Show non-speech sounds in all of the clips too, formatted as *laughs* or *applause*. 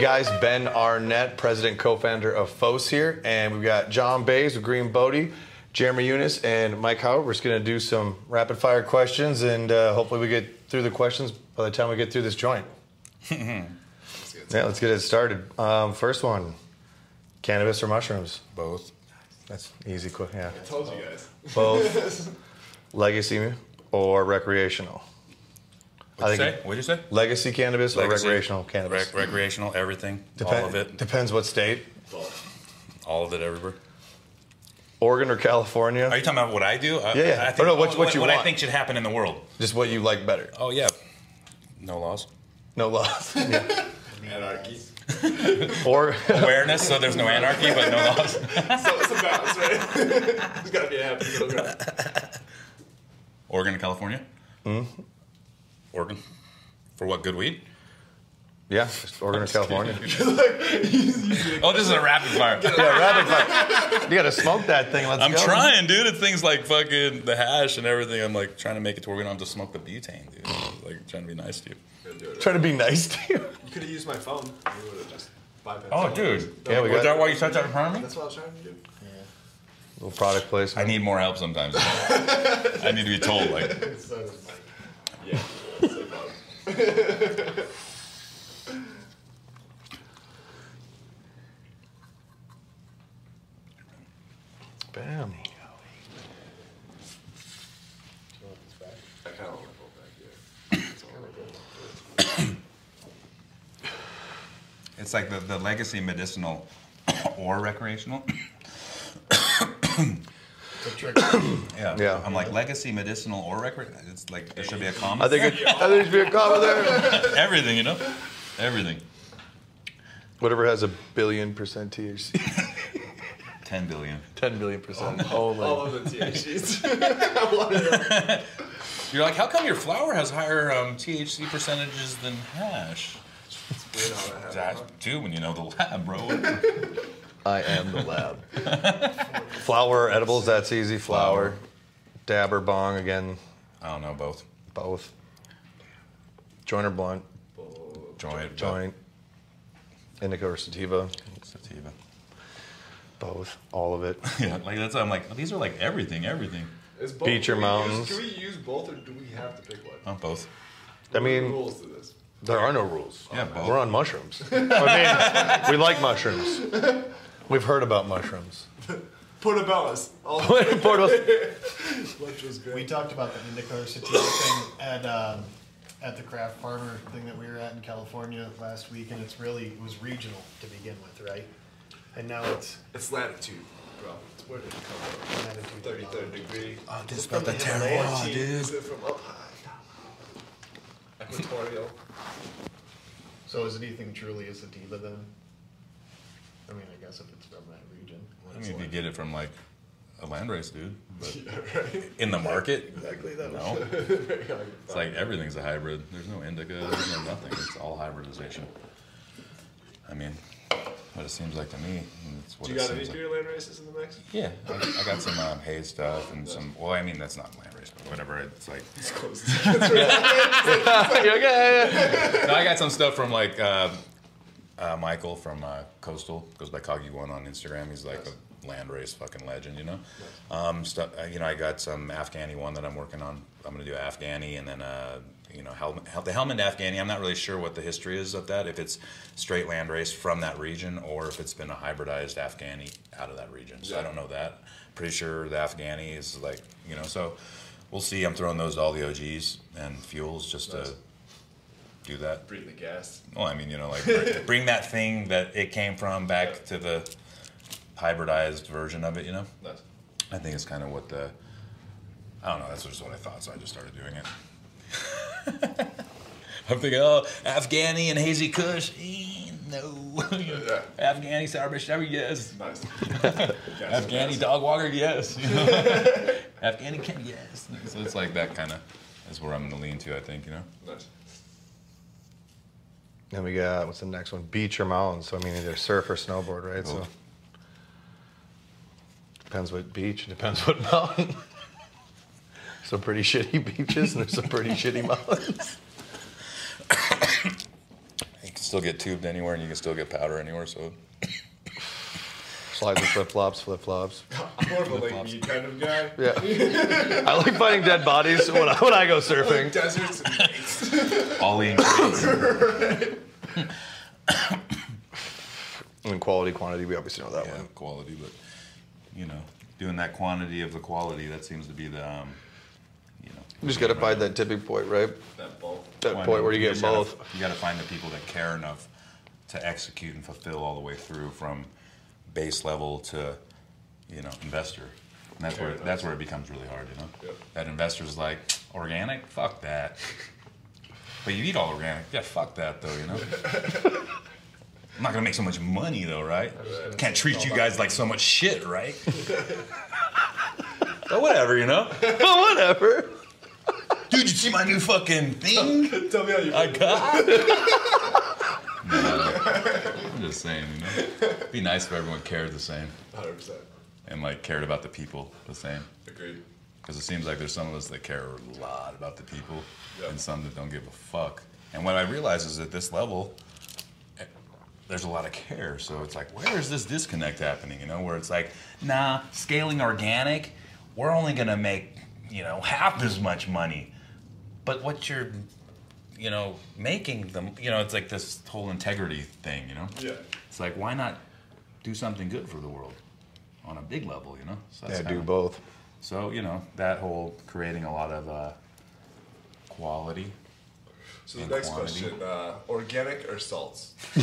Hey guys, Ben Arnett, president co-founder of FŌHSE here, and we've got John Bayes with Green Bodhi, Jeremy Eunice, and Mike Howard. We're just going to do some rapid fire questions, and uh, hopefully we get through the questions by the time we get through this joint. *laughs* yeah, let's get it started. Um, first one: cannabis or mushrooms? Both. That's easy. Quick, yeah. I told you guys. Both. *laughs* Legacy or recreational? What'd you think- say? What'd you say? Legacy cannabis or recreational cannabis? Rec- recreational, everything, Depen- all of it, Depends what state. all of it, everywhere. Oregon or California? Are you talking about what I do? I, Yeah, yeah. I think, no, what- what you I want. think should happen in the world. Just what you like better. Oh yeah, no laws, No laws. *laughs* Yeah. Anarchy. *laughs* Or awareness, so there's no anarchy, but no laws. *laughs* So it's a balance, right? There's got to be a happy middle ground. Oregon and California. Hmm? Oregon, for what? Good weed? yeah, just Oregon or California. *laughs* Oh, this is a rapid fire. yeah, rapid fire. You gotta smoke that thing. Let's I'm go. trying, dude. It's things like fucking the hash and everything. I'm like trying to make it to where we don't have to smoke the butane, dude. Like trying to be nice to you. Couldn't do it. Trying to be nice to you. You could have used my phone. You would have just bypassed. Oh, dude. this. Yeah, we Was got that why you said that in front of me? That's what I was trying to do. Yeah. Little product place. I need more help sometimes. *laughs* I need to be told, like, *laughs* So does Mike. Yeah. *laughs* It's it's like the, the legacy medicinal *coughs* or recreational. *coughs* *coughs* *coughs* yeah. Yeah. I'm like legacy medicinal or record. It's like there should be a comma. I think it, I think there should be a comma there. *laughs* everything, you know, everything. Whatever has a billion percent THC. *laughs* Ten billion. Ten billion percent. All of the THCs. *laughs* I wanted to- You're like, how come your flower has higher um, THC percentages than hash? Weird how that happened, That huh? too, when you know the lab, bro. I am the lab. Flower edibles. That's easy. Flower. Dab or bong again. I don't know both. Both. Joint or blunt. Joint, Joint. Indica or sativa. sativa. Both. All of it. *laughs* Yeah, like that's. I'm like, these are like everything, everything. Is both, Beach or can we use- mountains? Can we use both, or do we have to pick one? Oh, both. I What are the mean, rules to this. there are no rules. Yeah, both. We're on mushrooms. I mean, we like mushrooms. *laughs* We've heard about mushrooms. *laughs* Portobello's. All *laughs* Portobello's. *laughs* which was great. We talked about the indica or sativa thing at um, at the craft farmer thing that we were at in California last week, and it's really it was regional to begin with, right? And now it's It's latitude, bro. It's where did it come from? latitude. Thirty third degree. Oh, this about the terroir, Is it from up high? Equatorial. So is anything truly a sativa then? I mean, I guess if it's from that region. I mean, if you get it from like a landrace, dude. But *laughs* Yeah, right. in the market, Exactly that. no. *laughs* It's like everything's a hybrid. There's no indica. There's no nothing. It's all hybridization. I mean, what it seems like to me. and It's what Do it you got any seems like. beer land races in the mix? Yeah, I, I got some um, haze stuff and some. Well, I mean that's not landrace, but whatever. It's like It's close. *laughs* okay. no, I got some stuff from like uh, uh, Michael from uh, Coastal goes by Coggy One on Instagram. He's like a land race fucking legend, you know. Um, stuff, uh, you know, I got some Afghani one that I'm working on. I'm gonna do Afghani and then uh, you know Hel- Hel- the Helmand Afghani. I'm not really sure what the history is of that. If it's straight land race from that region or if it's been a hybridized Afghani out of that region. So I don't know that. Pretty sure the Afghani is like you know. So we'll see. I'm throwing those to all the OGs and fuels just Nice. to do that. Breathe the gas. Well, I mean, you know, like bring, *laughs* bring that thing that it came from back to the hybridized version of it. You know, Nice. I think it's kind of what the I don't know. That's just what I thought, so I just started doing it. *laughs* I'm thinking, oh, Afghani and hazy Kush, eh, no. Yeah. Afghani sour yes. Nice. *laughs* Afghani dog walker, yes. You know? Afghani Ken, yes. So it's like that kind of is where I'm going to lean to. I think, you know. Nice. Then we got what's the next one? Beach or mountains. So I mean, either surf or snowboard, right? So depends what beach. Depends what mountain. *laughs* some pretty shitty beaches and there's some pretty shitty *laughs* mountains. You can still get tubed anywhere, and you can still get powder anywhere. So *laughs* Slides and flip flops, flip flops. I'm more of a lake meat kind of guy. Yeah. I like finding dead bodies when I, when I go surfing. Deserts and lakes. *laughs* ollie and crates. *coughs* And quality, quantity, we obviously know that yeah, one. quality, but you know, doing that quantity of the quality, that seems to be the, um, you know. You just gotta find that tipping point, right? That bulk. That Well, point mean, where you get just gotta- both. you got to find the people that care enough to execute and fulfill all the way through from base level to, you know, investor. And that's where Fair that's where it becomes really hard, you know. Yep. That investor's like organic, fuck that. But you eat all organic, yeah, fuck that though, you know. I'm not gonna make so much money though, right? Can't treat you guys like so much shit, right? *laughs* but whatever, you know. Whatever. Dude, you see my new fucking thing? Tell me how you I feel. got. *laughs* I'm just saying, you know, It'd be nice if everyone cared the same 100%. and like cared about the people the same. Agreed. Because it seems like there's some of us that care a lot about the people, Yeah. and some that don't give a fuck. And what I realize is at this level, eh, there's a lot of care. So it's like, where is this disconnect happening? You know, where it's like, nah, scaling organic, we're only gonna make, you know, half as much money. But what you're, you know, making them, you know, it's like this whole integrity thing. You know, Yeah. it's like why not do something good for the world on a big level? You know, so Yeah, do kinda- both. So you know that whole creating a lot of uh, quality. So the next quantity. question: uh, organic or salts? *laughs*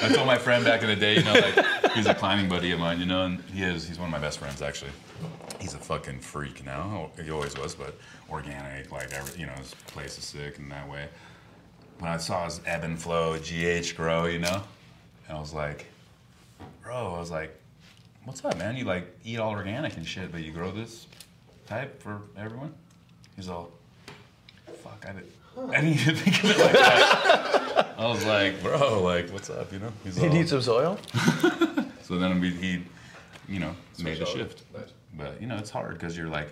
I told my friend back in the day, you know, like he's a climbing buddy of mine, you know, and he is he's one of my best friends actually. He's a fucking freak now. He always was, but organic, like every, you know, his place is sick in that way. When I saw his ebb and flow, GH grow, you know, and I was like, bro, I was like, what's up, man? You like eat all organic and shit, but you grow this type for everyone? He's all, fuck, I didn't. I didn't even think of it like that. *laughs* I was like, bro, like, what's up, you know? He's You all, need some soil? *laughs* so then we, he, you know, made the Switch shift. Nice. But you know, it's hard because you're like,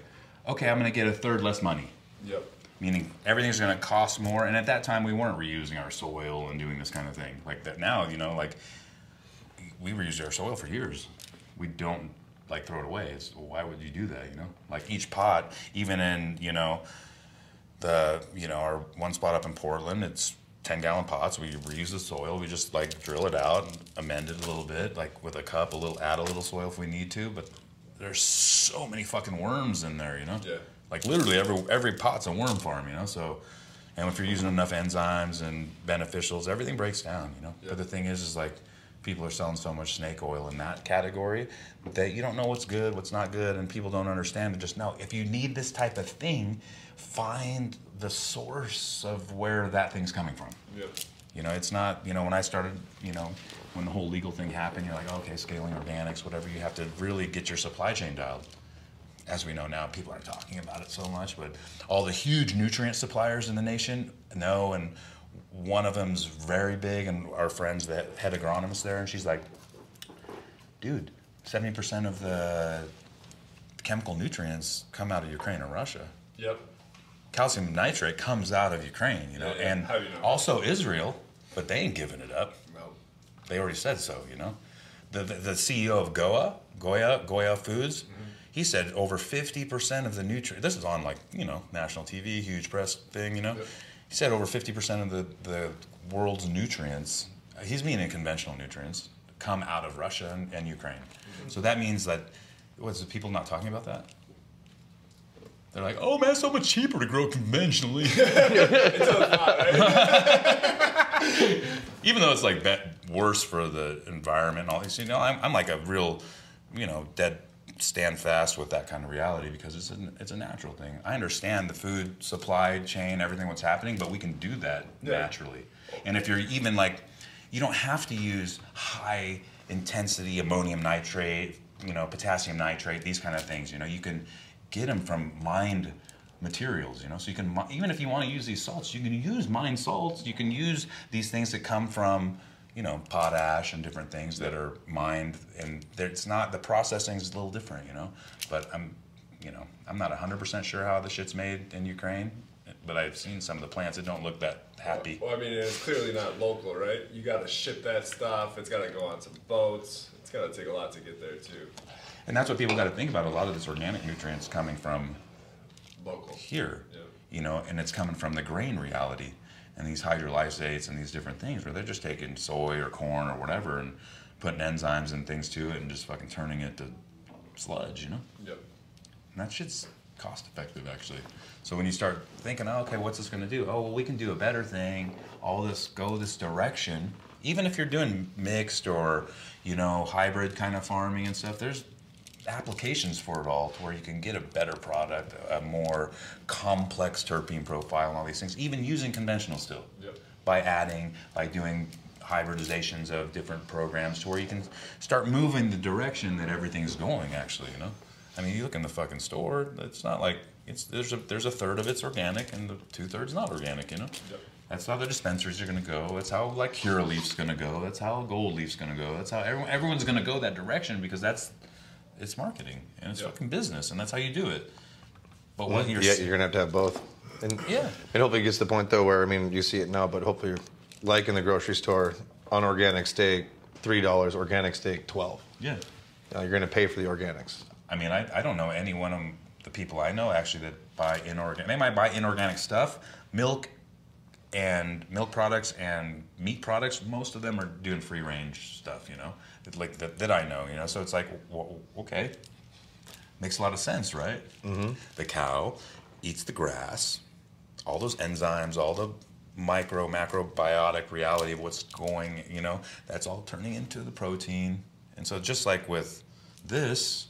okay, I'm gonna get a third less money. Yep. Meaning everything's gonna cost more. And at that time, we weren't reusing our soil and doing this kind of thing like that. Now, you know, like we reused our soil for years. We don't like throw it away. It's why would you do that? You know, like each pot, even in you know the you know our one spot up in Portland, it's ten gallon pots. We reuse the soil. We just like drill it out and amend it a little bit, like with a cup, a little add a little soil if we need to. But there's so many fucking worms in there, you know. Yeah. Like literally every every pot's a worm farm, you know. So, and if you're using enough enzymes and beneficials, everything breaks down, you know. Yeah. But the thing is, is like people are selling so much snake oil in that category that you don't know what's good, what's not good, and people don't understand. But just know if you need this type of thing, find the source of where that thing's coming from. Yep. You know, it's not, you know, when I started, you know, when the whole legal thing happened, you're like, okay, scaling organics, whatever, you have to really get your supply chain dialed. As we know now, people aren't talking about it so much, but all the huge nutrient suppliers in the nation know, and one of them's very big, and our friend's the head agronomist there, and she's like, dude, 70% of the chemical nutrients come out of Ukraine or Russia Yep. calcium nitrate comes out of Ukraine, you know, Yeah, yeah. and you know? also Israel, but they ain't giving it up. No. They already said so, you know. The, the, the CEO of Goa, Goya, Goya Foods, Mm-hmm. he said over 50% of the nutrient, this is on like, you know, national TV, huge press thing, you know. Yep. He said over 50% of the, the world's nutrients, he's meaning conventional nutrients, come out of Russia and, and Ukraine. Mm-hmm. So that means that, what's the people not talking about that? They're like, oh man, it's so much cheaper to grow conventionally. *laughs* *laughs* Even though it's like worse for the environment and all this, you know, I'm, I'm like a real, you know, dead stand fast with that kind of reality because it's a, it's a natural thing. I understand the food supply chain, everything what's happening, but we can do that Yeah. naturally. And if you're even like, you don't have to use high intensity ammonium nitrate, you know, potassium nitrate, these kind of things. You know, you can get them from mined materials. You know, so you can even if you want to use these salts, you can use mined salts. You can use these things that come from you know potash and different things that are mined, and it's not the processing is a little different. You know, but I'm you know I'm not 100% sure how the shit's made in Ukraine but I've seen some of the plants that don't look that happy. Well, I mean, it's clearly not local, right? You got to ship that stuff. It's got to go on some boats. It's got to take a lot to get there too. And that's what people got to think about. A lot of this organic nutrients coming from Local. here, Yeah. you know, and it's coming from the grain reality and these hydrolysates and these different things where they're just taking soy or corn or whatever and putting enzymes and things to it and just fucking turning it to sludge, you know? Yep. And that shit's cost effective actually. So when you start thinking, oh, okay, what's this gonna do? Oh, well, we can do a better thing. All this go this direction. Even if you're doing mixed or you know hybrid kind of farming and stuff, there's applications for it all to where you can get a better product, a more complex terpene profile, and all these things. Even using conventional still, Yep. by adding, by doing hybridizations of different programs to where you can start moving the direction that everything's going. Actually, you know. I mean, you look in the fucking store. It's not like it's there's a there's a third of it's organic and the two thirds not organic. You know. Yep. That's how the dispensaries are gonna go. That's how like Curaleaf's gonna go. That's how Gold Leaf's gonna go. That's how everyone everyone's gonna go that direction because that's it's marketing and it's Yep. fucking business and that's how you do it. But what you're yeah, you're gonna have to have both. And, Yeah. And hopefully it gets to the point though where I mean you see it now, but hopefully you're like in the grocery store, unorganic steak three dollars, organic steak twelve. yeah. Now you're gonna pay for the organics. I mean, I, I don't know any one of the people I know actually that buy inorganic. They might buy inorganic stuff, milk, and milk products and meat products. Most of them are doing free range stuff, you know, like that, that I know, you know. So it's like, okay, makes a lot of sense, right? Mm-hmm. The cow eats the grass, all those enzymes, all the micro macrobiotic reality of what's going, you know, that's all turning into the protein. And so just like with this,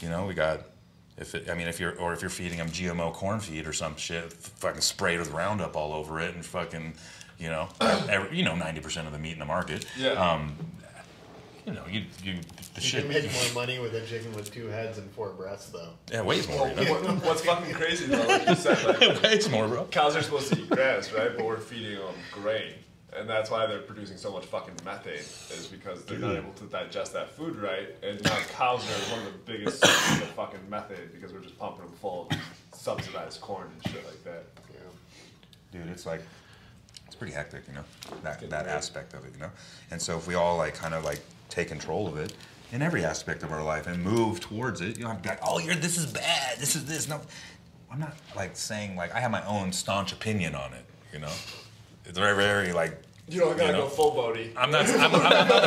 you know, we got if it, I mean if you're or if you're feeding them GMO corn feed or some shit, fucking sprayed with Roundup all over it and fucking, you know, *clears throat* every, you know, ninety percent of the meat in the market. Yeah. Um, you know, you you the You shit. can make more *laughs* money with a chicken with two heads and four breasts, though. yeah, weighs more. You know? What, what's fucking crazy though, like you said, like weighs more, bro. cows are supposed to eat grass, right? But we're feeding them grain, and that's why they're producing so much fucking methane. Is because they're not able to digest that food right, and now cows are one of the biggest sources of fucking methane because we're just pumping them full of subsidized corn and shit like that. dude it's like it's pretty hectic you know that that aspect of it you know? And so if we all like kind of like take control of it in every aspect of our life and move towards it you don't have to be like oh you're this is bad. This is this. No i'm not like saying like i have my own staunch opinion on it you know it's very very like You don't gotta You know? go full Bodie. I'm not, I'm, I'm, I'm, not, I'm, not,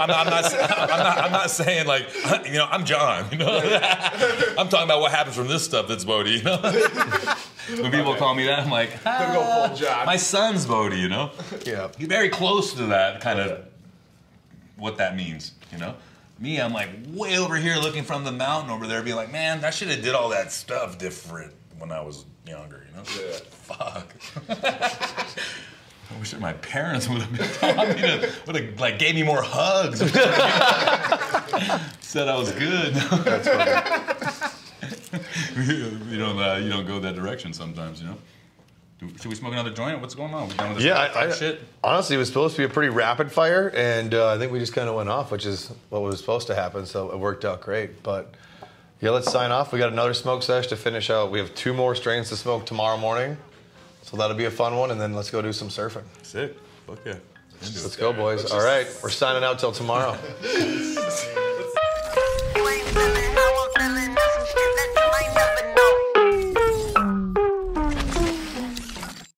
I'm, not, I'm, not, I'm not saying like, *laughs* you know, I'm John, you know. *laughs* I'm talking about what happens from this stuff that's Bodie, you know. *laughs* when people call me that, I'm like, Don't go "Ah, full John. my son's Bodie, you know. Yeah. You're very close to that kind of what that means, you know. Me, I'm like way over here looking from the mountain over there, being like, man, I should have did all that stuff different when I was younger, you know. Yeah. Fuck. I wish that my parents would have been *laughs* taught me to, would have like gave me more hugs. *laughs* Said I was good. That's funny. *laughs* you don't, uh, you don't go that direction sometimes, you know. Do, should we smoke another joint? What's going on? We done with this Yeah, I, fire I, shit. honestly, it was supposed to be a pretty rapid fire, and uh, I think we just kind of went off, which is what was supposed to happen. So it worked out great. But yeah, let's sign off. We got another smoke sesh to finish out. We have two more strains to smoke tomorrow morning, so that'll be a fun one. And then let's go do some surfing. Sick. Fuck yeah. Let's go, boys. All right, we're signing out till tomorrow. *laughs*